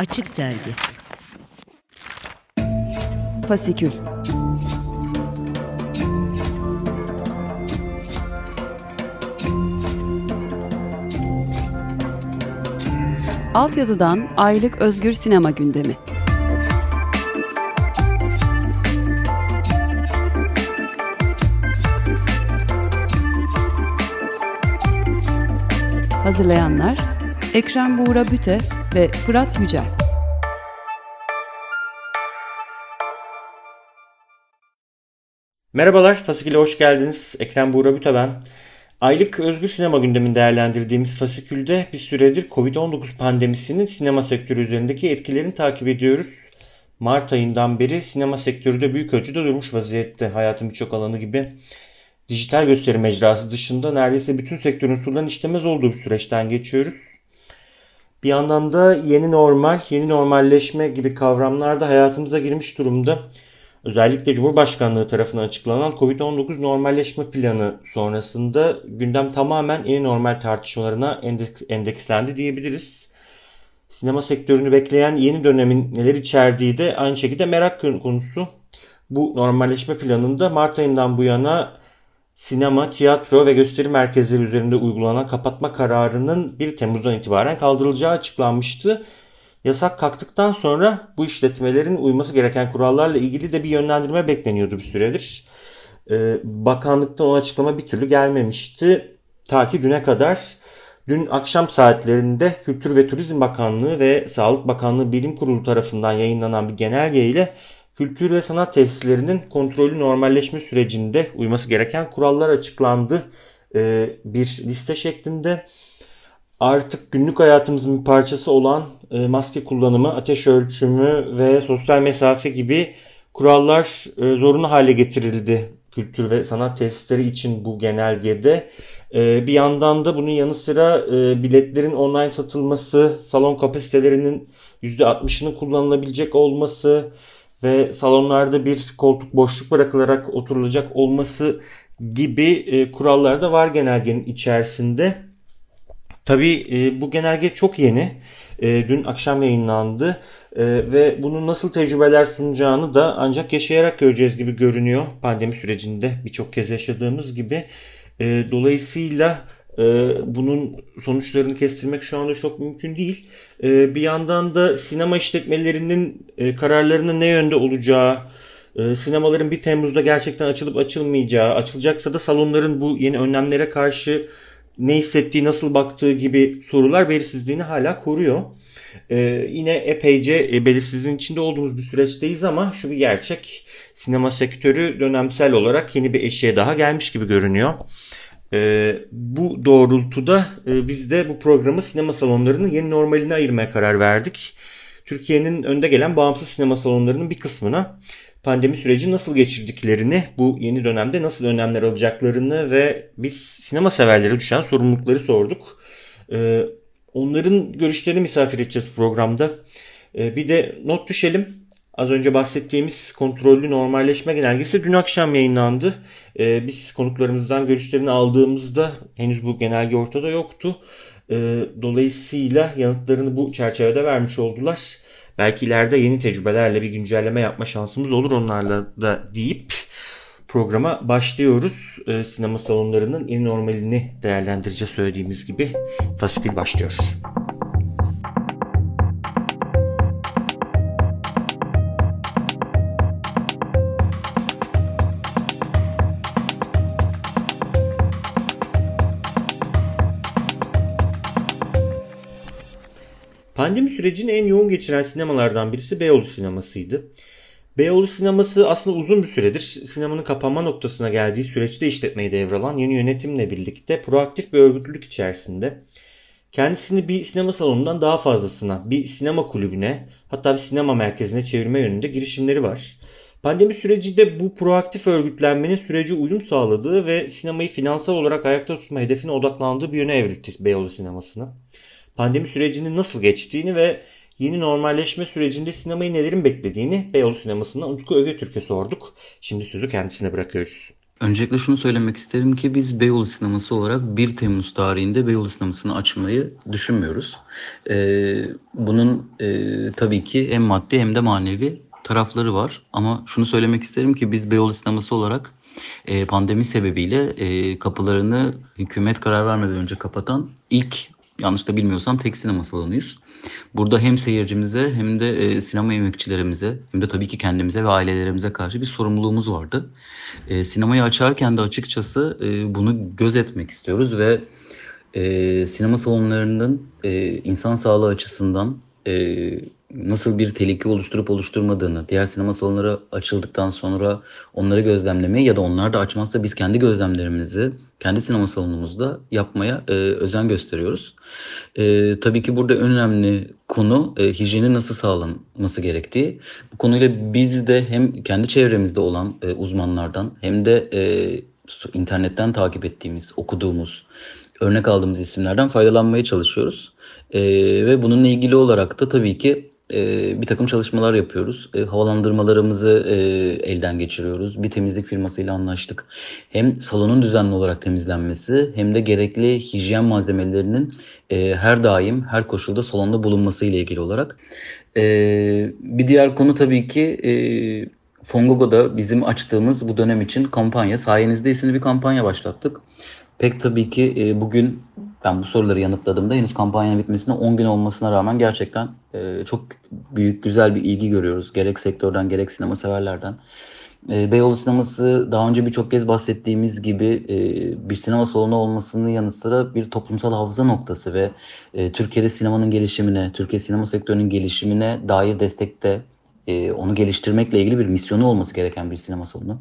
Açık Dergi. Fasikül. Altyazıdan Aylık Özgür Sinema Gündemi. Hazırlayanlar Ekrem Buğra Büte ve Fırat Yücel. Merhabalar, Fasikül'e hoş geldiniz. Ekrem Buğra Büte ben. Aylık özgür sinema gündemini değerlendirdiğimiz Fasikül'de bir süredir Covid-19 pandemisinin sinema sektörü üzerindeki etkilerini takip ediyoruz. Mart ayından beri sinema sektörü de büyük ölçüde durmuş vaziyette hayatın birçok alanı gibi. Dijital gösteri mecrası dışında neredeyse bütün sektörün sudan işlemez olduğu bir süreçten geçiyoruz. Bir yandan da yeni normal, yeni normalleşme gibi kavramlar da hayatımıza girmiş durumda. Özellikle Cumhurbaşkanlığı tarafından açıklanan Covid-19 normalleşme planı sonrasında gündem tamamen yeni normal tartışmalarına endekslendi diyebiliriz. Sinema sektörünü bekleyen yeni dönemin neler içerdiği de aynı şekilde merak konusu. Bu normalleşme planında Mart ayından bu yana sinema, tiyatro ve gösteri merkezleri üzerinde uygulanan kapatma kararının 1 Temmuz'dan itibaren kaldırılacağı açıklanmıştı. Yasak kalktıktan sonra bu işletmelerin uyması gereken kurallarla ilgili de bir yönlendirme bekleniyordu bir süredir. Ee, bakanlıktan o açıklama bir türlü gelmemişti. Ta ki düne kadar. Dün akşam saatlerinde Kültür ve Turizm Bakanlığı ve Sağlık Bakanlığı Bilim Kurulu tarafından yayınlanan bir genelge ile kültür ve sanat tesislerinin kontrollü normalleşme sürecinde uyması gereken kurallar açıklandı. Ee, bir liste şeklinde artık günlük hayatımızın bir parçası olan e, maske kullanımı, ateş ölçümü ve sosyal mesafe gibi kurallar e, zorunlu hale getirildi kültür ve sanat tesisleri için bu genelgede. E, bir yandan da bunun yanı sıra biletlerin online satılması, salon kapasitelerinin %60'ının kullanılabilecek olması ve salonlarda bir koltuk boşluk bırakılarak oturulacak olması gibi kurallar da var genelgenin içerisinde. Tabii e, bu genelge çok yeni. E, dün akşam yayınlandı e, ve bunun nasıl tecrübeler sunacağını da ancak yaşayarak göreceğiz gibi görünüyor. Pandemi sürecinde birçok kez yaşadığımız gibi. E, dolayısıyla e, bunun sonuçlarını kestirmek şu anda çok mümkün değil. E, bir yandan da sinema işletmelerinin e, kararlarının ne yönde olacağı, e, sinemaların 1 Temmuz'da gerçekten açılıp açılmayacağı, açılacaksa da salonların bu yeni önlemlere karşı ne hissettiği, nasıl baktığı gibi sorular belirsizliğini hala koruyor. Ee, yine epeyce e, belirsizliğin içinde olduğumuz bir süreçteyiz ama şu bir gerçek. Sinema sektörü dönemsel olarak yeni bir eşiğe daha gelmiş gibi görünüyor. Ee, bu doğrultuda e, biz de bu programı sinema salonlarının yeni normaline ayırmaya karar verdik. Türkiye'nin önde gelen bağımsız sinema salonlarının bir kısmına pandemi süreci nasıl geçirdiklerini, bu yeni dönemde nasıl önlemler alacaklarını ve biz sinema severlere düşen sorumlulukları sorduk. Ee, onların görüşlerini misafir edeceğiz programda. Ee, bir de not düşelim. Az önce bahsettiğimiz kontrollü normalleşme genelgesi dün akşam yayınlandı. Ee, biz konuklarımızdan görüşlerini aldığımızda henüz bu genelge ortada yoktu. dolayısıyla yanıtlarını bu çerçevede vermiş oldular. Belki ileride yeni tecrübelerle bir güncelleme yapma şansımız olur onlarla da deyip programa başlıyoruz. Ee, sinema salonlarının yeni normalini değerlendireceğiz söylediğimiz gibi. Fasikül başlıyor. Pandemi sürecini en yoğun geçiren sinemalardan birisi Beyoğlu sinemasıydı. Beyoğlu sineması aslında uzun bir süredir sinemanın kapanma noktasına geldiği süreçte işletmeyi devralan yeni yönetimle birlikte proaktif bir örgütlülük içerisinde kendisini bir sinema salonundan daha fazlasına, bir sinema kulübüne hatta bir sinema merkezine çevirme yönünde girişimleri var. Pandemi süreci de bu proaktif örgütlenmenin sürece uyum sağladığı ve sinemayı finansal olarak ayakta tutma hedefine odaklandığı bir yöne evrildi Beyoğlu sinemasına pandemi sürecinin nasıl geçtiğini ve yeni normalleşme sürecinde sinemayı nelerin beklediğini Beyoğlu sinemasından Utku Ögetürk'e sorduk. Şimdi sözü kendisine bırakıyoruz. Öncelikle şunu söylemek isterim ki biz Beyoğlu Sineması olarak 1 Temmuz tarihinde Beyoğlu Sineması'nı açmayı düşünmüyoruz. Ee, bunun e, tabii ki hem maddi hem de manevi tarafları var. Ama şunu söylemek isterim ki biz Beyoğlu Sineması olarak e, pandemi sebebiyle e, kapılarını hükümet karar vermeden önce kapatan ilk yanlış da bilmiyorsam tek sinema salonuyuz. Burada hem seyircimize hem de e, sinema emekçilerimize hem de tabii ki kendimize ve ailelerimize karşı bir sorumluluğumuz vardı. E, sinemayı açarken de açıkçası e, bunu gözetmek istiyoruz ve e, sinema salonlarının e, insan sağlığı açısından e, nasıl bir tehlike oluşturup oluşturmadığını, diğer sinema salonları açıldıktan sonra onları gözlemlemeyi ya da onlar da açmazsa biz kendi gözlemlerimizi kendi sinema salonumuzda yapmaya e, özen gösteriyoruz. E, tabii ki burada en önemli konu e, hijyenin nasıl sağlanması gerektiği. Bu konuyla biz de hem kendi çevremizde olan e, uzmanlardan hem de e, internetten takip ettiğimiz, okuduğumuz, örnek aldığımız isimlerden faydalanmaya çalışıyoruz. E, ve bununla ilgili olarak da tabii ki e, bir takım çalışmalar yapıyoruz. E, havalandırmalarımızı e, elden geçiriyoruz. Bir temizlik firmasıyla anlaştık. Hem salonun düzenli olarak temizlenmesi hem de gerekli hijyen malzemelerinin e, her daim her koşulda salonda bulunması ile ilgili olarak. E, bir diğer konu tabii ki e, Fongogo'da bizim açtığımız bu dönem için kampanya. Sayenizde isimli bir kampanya başlattık. Pek tabii ki e, bugün ben bu soruları yanıtladığımda henüz kampanyanın bitmesine 10 gün olmasına rağmen gerçekten e, çok büyük, güzel bir ilgi görüyoruz. Gerek sektörden gerek sinema severlerden. E, Beyoğlu sineması daha önce birçok kez bahsettiğimiz gibi e, bir sinema salonu olmasının yanı sıra bir toplumsal hafıza noktası ve e, Türkiye'de sinemanın gelişimine, Türkiye sinema sektörünün gelişimine dair destekte e, onu geliştirmekle ilgili bir misyonu olması gereken bir sinema salonu.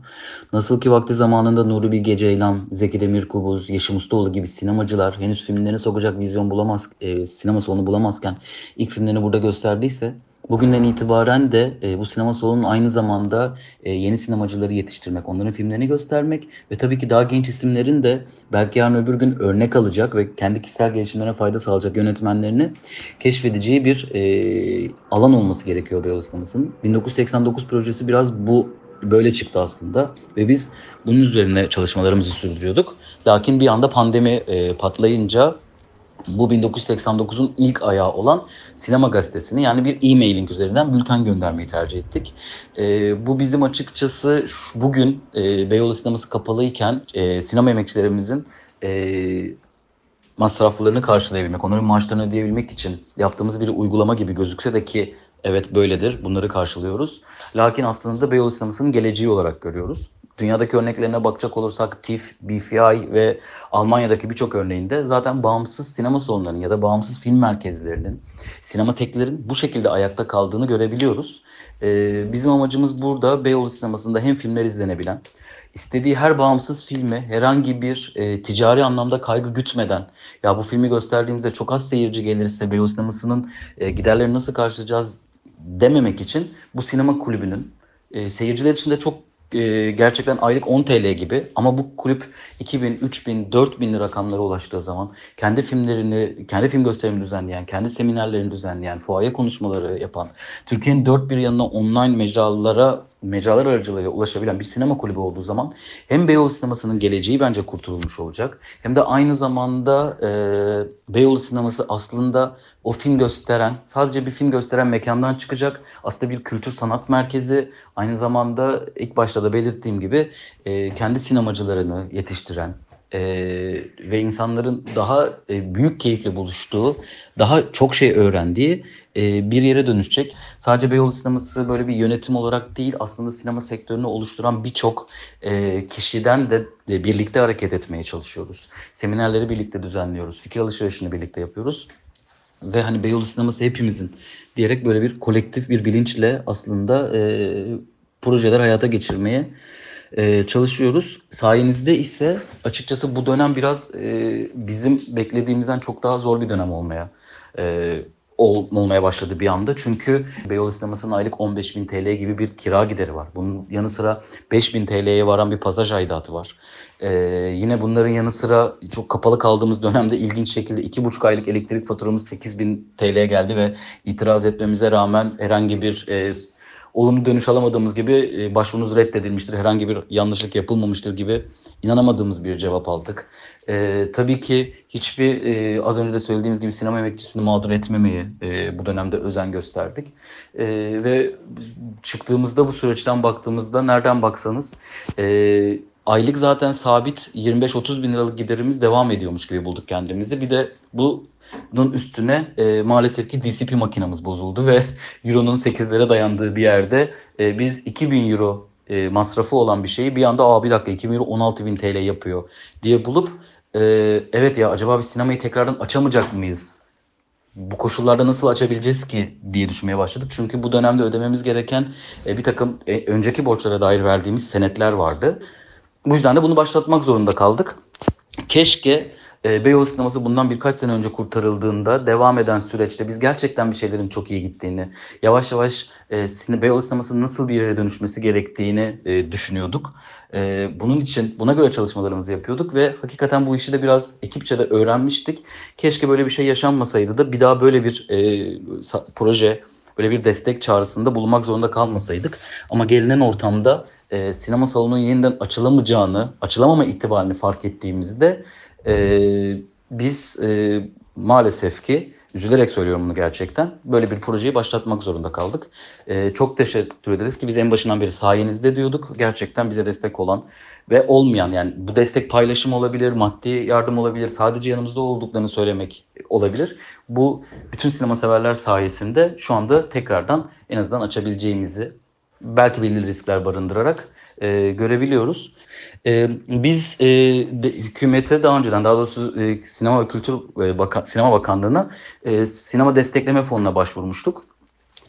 Nasıl ki vakti zamanında Nuri Bilge Ceylan, Zeki Demirkubuz, Yeşim Ustaoğlu gibi sinemacılar henüz filmlerini sokacak vizyon bulamaz, e, sinema salonu bulamazken ilk filmlerini burada gösterdiyse Bugünden itibaren de e, bu sinema salonunun aynı zamanda e, yeni sinemacıları yetiştirmek, onların filmlerini göstermek ve tabii ki daha genç isimlerin de belki yarın öbür gün örnek alacak ve kendi kişisel gelişimlerine fayda sağlayacak yönetmenlerini keşfedeceği bir e, alan olması gerekiyor Beyoğlu Sineması'nın. 1989 projesi biraz bu böyle çıktı aslında ve biz bunun üzerine çalışmalarımızı sürdürüyorduk. Lakin bir anda pandemi e, patlayınca bu 1989'un ilk ayağı olan Sinema Gazetesi'ni yani bir e-mailing üzerinden bülten göndermeyi tercih ettik. E, bu bizim açıkçası şu, bugün e, Beyoğlu Sineması kapalıyken e, sinema emekçilerimizin e, masraflarını karşılayabilmek, onların maaşlarını ödeyebilmek için yaptığımız bir uygulama gibi gözükse de ki evet böyledir, bunları karşılıyoruz. Lakin aslında Beyoğlu Sineması'nın geleceği olarak görüyoruz. Dünyadaki örneklerine bakacak olursak TIFF, BFI ve Almanya'daki birçok örneğinde zaten bağımsız sinema salonlarının ya da bağımsız film merkezlerinin, sinema teklerin bu şekilde ayakta kaldığını görebiliyoruz. Ee, bizim amacımız burada Beyoğlu sinemasında hem filmler izlenebilen, istediği her bağımsız filmi herhangi bir e, ticari anlamda kaygı gütmeden ya bu filmi gösterdiğimizde çok az seyirci gelirse Beyoğlu sinemasının e, giderlerini nasıl karşılayacağız dememek için bu sinema kulübünün e, seyirciler için de çok e, gerçekten aylık 10 TL gibi. Ama bu kulüp 2000, 3000, 4000 rakamlara ulaştığı zaman kendi filmlerini, kendi film gösterimini düzenleyen, kendi seminerlerini düzenleyen, fuaye konuşmaları yapan, Türkiye'nin dört bir yanına online mecralara mecralar aracılığıyla ulaşabilen bir sinema kulübü olduğu zaman hem Beyoğlu sinemasının geleceği bence kurtulmuş olacak. Hem de aynı zamanda e, Beyoğlu sineması aslında o film gösteren, sadece bir film gösteren mekandan çıkacak. Aslında bir kültür sanat merkezi. Aynı zamanda ilk başta da belirttiğim gibi e, kendi sinemacılarını yetiştiren, e, ve insanların daha e, büyük keyifle buluştuğu, daha çok şey öğrendiği e, bir yere dönüşecek. Sadece Beyoğlu sineması böyle bir yönetim olarak değil, aslında sinema sektörünü oluşturan birçok e, kişiden de, de birlikte hareket etmeye çalışıyoruz. Seminerleri birlikte düzenliyoruz, fikir alışverişini birlikte yapıyoruz. Ve hani Beyoğlu sineması hepimizin diyerek böyle bir kolektif bir bilinçle aslında e, projeler hayata geçirmeye e, çalışıyoruz. Sayenizde ise açıkçası bu dönem biraz e, bizim beklediğimizden çok daha zor bir dönem olmaya e, ol, olmaya başladı bir anda. Çünkü Beyoğlu Sineması'nın aylık 15 bin TL gibi bir kira gideri var. Bunun yanı sıra 5 bin TL'ye varan bir pasaj aidatı var. Ee, yine bunların yanı sıra çok kapalı kaldığımız dönemde ilginç şekilde 2,5 aylık elektrik faturamız 8 bin TL'ye geldi ve itiraz etmemize rağmen herhangi bir e, olumlu dönüş alamadığımız gibi e, başvurunuz reddedilmiştir, herhangi bir yanlışlık yapılmamıştır gibi inanamadığımız bir cevap aldık. E, tabii ki hiçbir e, az önce de söylediğimiz gibi sinema emekçisini mağdur etmemeye e, bu dönemde özen gösterdik. E, ve çıktığımızda bu süreçten baktığımızda nereden baksanız e, aylık zaten sabit 25-30 bin liralık giderimiz devam ediyormuş gibi bulduk kendimizi. Bir de bunun üstüne e, maalesef ki DCP makinamız bozuldu ve Euro'nun 8'lere dayandığı bir yerde e, biz 2000 Euro e, masrafı olan bir şeyi bir anda aa bir dakika 2000 Euro 16 bin TL yapıyor diye bulup e, evet ya acaba bir sinemayı tekrardan açamayacak mıyız? Bu koşullarda nasıl açabileceğiz ki diye düşünmeye başladık. Çünkü bu dönemde ödememiz gereken e, bir takım e, önceki borçlara dair verdiğimiz senetler vardı. Bu yüzden de bunu başlatmak zorunda kaldık. Keşke e, Beyoğlu sineması bundan birkaç sene önce kurtarıldığında devam eden süreçte biz gerçekten bir şeylerin çok iyi gittiğini, yavaş yavaş e, Beyoğlu sinemasının nasıl bir yere dönüşmesi gerektiğini e, düşünüyorduk. E, bunun için buna göre çalışmalarımızı yapıyorduk ve hakikaten bu işi de biraz ekipçe de öğrenmiştik. Keşke böyle bir şey yaşanmasaydı da bir daha böyle bir e, proje, böyle bir destek çağrısında bulunmak zorunda kalmasaydık. Ama gelinen ortamda e, sinema salonunun yeniden açılamayacağını, açılamama ihtimalini fark ettiğimizde e, biz e, maalesef ki üzülerek söylüyorum bunu gerçekten böyle bir projeyi başlatmak zorunda kaldık. E, çok teşekkür ederiz ki biz en başından beri sayenizde diyorduk. Gerçekten bize destek olan ve olmayan yani bu destek paylaşım olabilir, maddi yardım olabilir, sadece yanımızda olduklarını söylemek olabilir. Bu bütün sinema severler sayesinde şu anda tekrardan en azından açabileceğimizi belki belirli riskler barındırarak e, görebiliyoruz. E, biz e, de, hükümete daha önceden daha doğrusu e, Sinema ve Kültür e, Bakan, Sinema Bakanlığı'na e, sinema destekleme fonuna başvurmuştuk.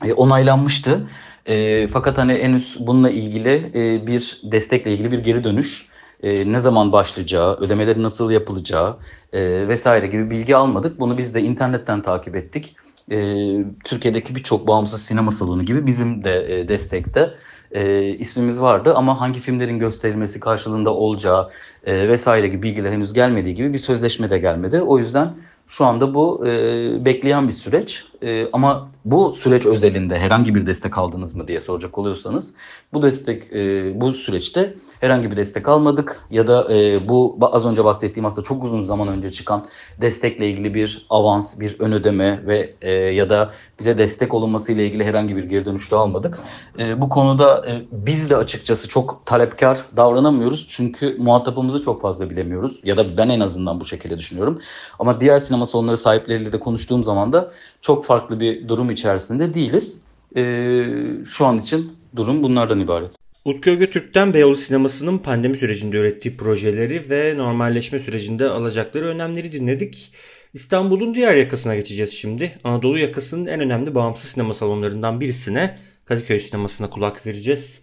E, onaylanmıştı. E, fakat hani henüz bununla ilgili e, bir destekle ilgili bir geri dönüş e, ne zaman başlayacağı, ödemeleri nasıl yapılacağı e, vesaire gibi bilgi almadık. Bunu biz de internetten takip ettik. E, Türkiye'deki birçok bağımsız sinema salonu gibi bizim de e, destekte e, ismimiz vardı ama hangi filmlerin gösterilmesi karşılığında olacağı e, vesaire gibi bilgiler henüz gelmediği gibi bir sözleşme de gelmedi. O yüzden şu anda bu e, bekleyen bir süreç e, ama bu süreç özelinde herhangi bir destek aldınız mı diye soracak oluyorsanız bu destek e, bu süreçte herhangi bir destek almadık ya da e, bu az önce bahsettiğim aslında çok uzun zaman önce çıkan destekle ilgili bir avans, bir ön ödeme ve e, ya da bize destek olunması ile ilgili herhangi bir geri dönüşte almadık. E, bu konuda e, biz de açıkçası çok talepkar davranamıyoruz çünkü muhatabımızı çok fazla bilemiyoruz ya da ben en azından bu şekilde düşünüyorum. Ama diğer sinema salonları sahipleriyle de konuştuğum zaman da çok farklı bir durum içerisinde değiliz. E, şu an için durum bunlardan ibaret. Utku Götürk'ten Beyoğlu sinemasının pandemi sürecinde ürettiği projeleri ve normalleşme sürecinde alacakları önlemleri dinledik. İstanbul'un diğer yakasına geçeceğiz şimdi. Anadolu yakasının en önemli bağımsız sinema salonlarından birisine Kadıköy sinemasına kulak vereceğiz.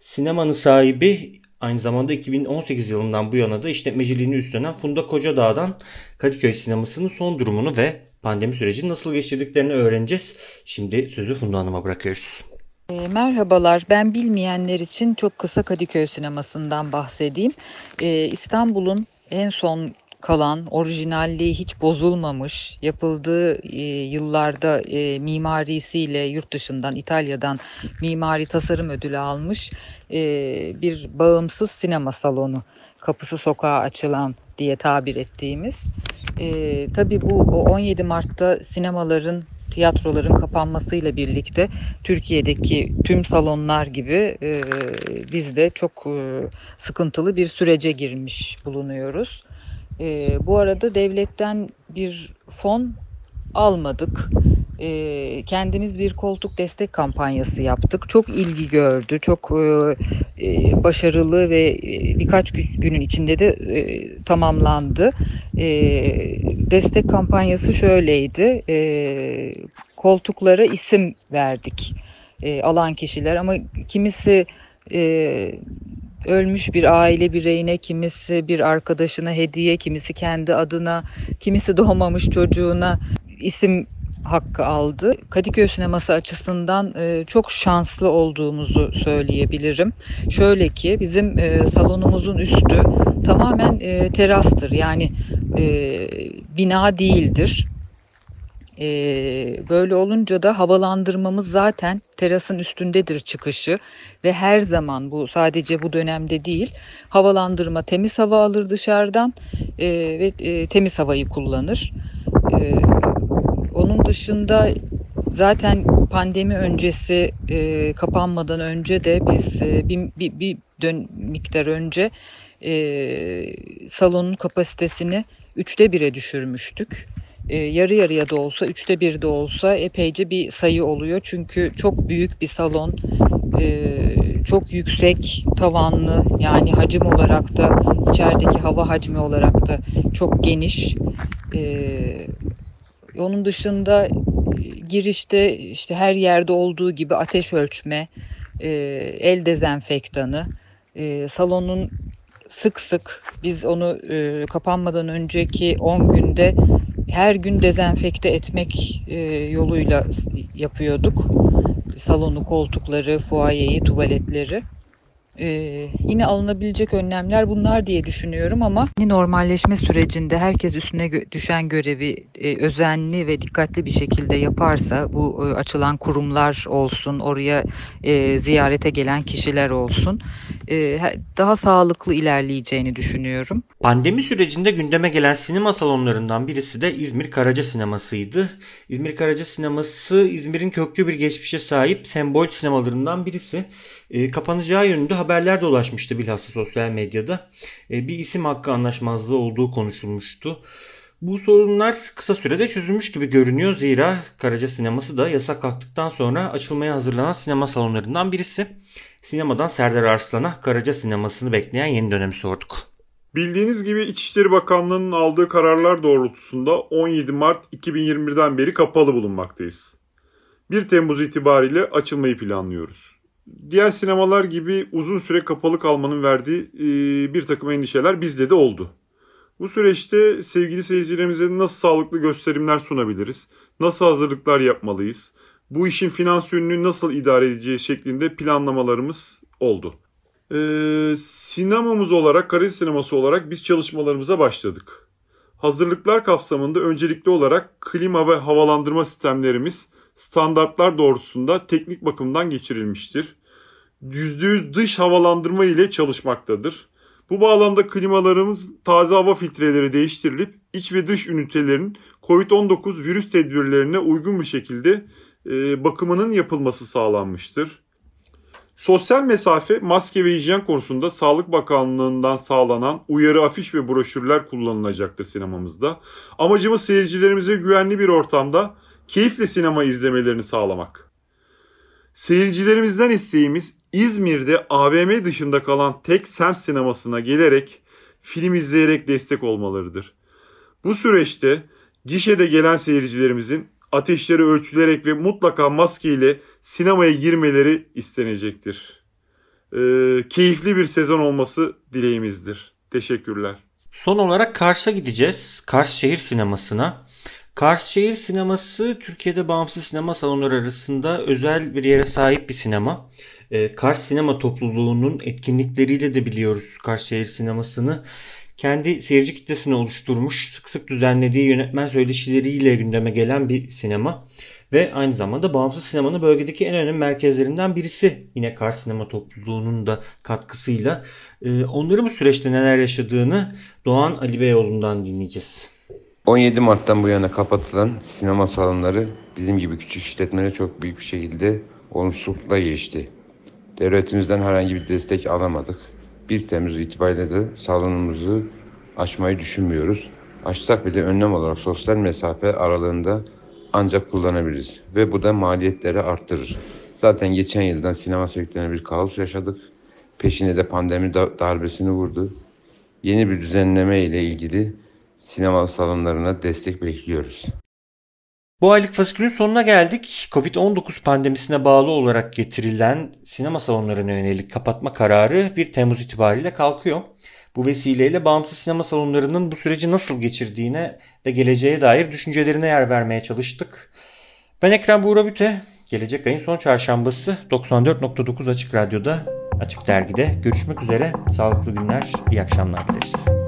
Sinemanın sahibi aynı zamanda 2018 yılından bu yana da işletmeciliğini üstlenen Funda Kocadağ'dan Kadıköy sinemasının son durumunu ve pandemi sürecini nasıl geçirdiklerini öğreneceğiz. Şimdi sözü Funda Hanım'a bırakıyoruz. E, merhabalar, ben bilmeyenler için çok kısa Kadıköy sinemasından bahsedeyim. E, İstanbul'un en son kalan, orijinalliği hiç bozulmamış, yapıldığı e, yıllarda e, mimarisiyle yurt dışından, İtalya'dan mimari tasarım ödülü almış e, bir bağımsız sinema salonu. Kapısı sokağa açılan diye tabir ettiğimiz. E, tabii bu 17 Mart'ta sinemaların tiyatroların kapanmasıyla birlikte Türkiye'deki tüm salonlar gibi e, biz de çok e, sıkıntılı bir sürece girmiş bulunuyoruz. E, bu arada devletten bir fon almadık. E, kendimiz bir koltuk destek kampanyası yaptık. Çok ilgi gördü, çok e, e başarılı ve e, birkaç günün içinde de e, tamamlandı. E, destek kampanyası şöyleydi. E, koltuklara isim verdik e, alan kişiler ama kimisi e, ölmüş bir aile bireyine, kimisi bir arkadaşına hediye, kimisi kendi adına, kimisi doğmamış çocuğuna isim hakkı aldı. Kadıköy sineması açısından e, çok şanslı olduğumuzu söyleyebilirim. Şöyle ki bizim e, salonumuzun üstü tamamen e, terastır. Yani bina değildir böyle olunca da havalandırmamız zaten terasın üstündedir çıkışı ve her zaman bu sadece bu dönemde değil havalandırma temiz hava alır dışarıdan ve temiz havayı kullanır. Onun dışında zaten pandemi öncesi e, kapanmadan önce de biz e, bir, bir, bir dön miktar önce e, salonun kapasitesini üçte bire düşürmüştük e, yarı yarıya da olsa, üçte bir de olsa epeyce bir sayı oluyor. Çünkü çok büyük bir salon, e, çok yüksek tavanlı yani hacim olarak da içerideki hava hacmi olarak da çok geniş. E, onun dışında girişte işte her yerde olduğu gibi ateş ölçme, e, el dezenfektanı, e, salonun sık sık biz onu e, kapanmadan önceki 10 günde her gün dezenfekte etmek e, yoluyla yapıyorduk. Salonu, koltukları, fuayeyi, tuvaletleri. Ee, yine alınabilecek önlemler bunlar diye düşünüyorum ama normalleşme sürecinde herkes üstüne gö- düşen görevi e, özenli ve dikkatli bir şekilde yaparsa bu e, açılan kurumlar olsun, oraya e, ziyarete gelen kişiler olsun e, daha sağlıklı ilerleyeceğini düşünüyorum. Pandemi sürecinde gündeme gelen sinema salonlarından birisi de İzmir Karaca Sineması'ydı. İzmir Karaca Sineması İzmir'in köklü bir geçmişe sahip sembol sinemalarından birisi. E, kapanacağı yönünde haberler dolaşmıştı bilhassa sosyal medyada. E, bir isim hakkı anlaşmazlığı olduğu konuşulmuştu. Bu sorunlar kısa sürede çözülmüş gibi görünüyor. Zira Karaca Sineması da yasak kalktıktan sonra açılmaya hazırlanan sinema salonlarından birisi. Sinemadan Serdar Arslan'a Karaca Sineması'nı bekleyen yeni dönemi sorduk. Bildiğiniz gibi İçişleri Bakanlığı'nın aldığı kararlar doğrultusunda 17 Mart 2021'den beri kapalı bulunmaktayız. 1 Temmuz itibariyle açılmayı planlıyoruz. Diğer sinemalar gibi uzun süre kapalı kalmanın verdiği bir takım endişeler bizde de oldu. Bu süreçte sevgili seyircilerimize nasıl sağlıklı gösterimler sunabiliriz? Nasıl hazırlıklar yapmalıyız? Bu işin finans yönünü nasıl idare edeceği şeklinde planlamalarımız oldu. Ee, sinemamız olarak, Karaca Sineması olarak biz çalışmalarımıza başladık. Hazırlıklar kapsamında öncelikli olarak klima ve havalandırma sistemlerimiz standartlar doğrusunda teknik bakımdan geçirilmiştir. %100 dış havalandırma ile çalışmaktadır. Bu bağlamda klimalarımız taze hava filtreleri değiştirilip iç ve dış ünitelerin COVID-19 virüs tedbirlerine uygun bir şekilde e, bakımının yapılması sağlanmıştır. Sosyal mesafe, maske ve hijyen konusunda Sağlık Bakanlığı'ndan sağlanan uyarı afiş ve broşürler kullanılacaktır sinemamızda. Amacımız seyircilerimize güvenli bir ortamda keyifle sinema izlemelerini sağlamak. Seyircilerimizden isteğimiz İzmir'de AVM dışında kalan tek semt sinemasına gelerek film izleyerek destek olmalarıdır. Bu süreçte gişede gelen seyircilerimizin ateşleri ölçülerek ve mutlaka maske ile sinemaya girmeleri istenecektir. Ee, keyifli bir sezon olması dileğimizdir. Teşekkürler. Son olarak Kars'a gideceğiz. Kars Şehir Sineması'na. Kars Şehir Sineması Türkiye'de bağımsız sinema salonları arasında özel bir yere sahip bir sinema. Ee, Kars Sinema Topluluğu'nun etkinlikleriyle de biliyoruz Kars Şehir Sineması'nı kendi seyirci kitlesini oluşturmuş, sık sık düzenlediği yönetmen söyleşileriyle gündeme gelen bir sinema. Ve aynı zamanda bağımsız sinemanın bölgedeki en önemli merkezlerinden birisi. Yine Kars Sinema Topluluğu'nun da katkısıyla. Ee, onların bu süreçte neler yaşadığını Doğan Ali Beyoğlu'ndan dinleyeceğiz. 17 Mart'tan bu yana kapatılan sinema salonları bizim gibi küçük işletmelere çok büyük bir şekilde olumsuzlukla geçti. Devletimizden herhangi bir destek alamadık. 1 Temmuz itibariyle de salonumuzu açmayı düşünmüyoruz. Açsak bile önlem olarak sosyal mesafe aralığında ancak kullanabiliriz ve bu da maliyetleri arttırır. Zaten geçen yıldan sinema sektörüne bir kaos yaşadık. Peşine de pandemi darbesini vurdu. Yeni bir düzenleme ile ilgili sinema salonlarına destek bekliyoruz. Bu aylık fasikülün sonuna geldik. Covid-19 pandemisine bağlı olarak getirilen sinema salonlarına yönelik kapatma kararı 1 Temmuz itibariyle kalkıyor. Bu vesileyle bağımsız sinema salonlarının bu süreci nasıl geçirdiğine ve geleceğe dair düşüncelerine yer vermeye çalıştık. Ben Ekrem Buğra Büte. Gelecek ayın son çarşambası 94.9 Açık Radyo'da, Açık Dergi'de görüşmek üzere. Sağlıklı günler, iyi akşamlar dileriz.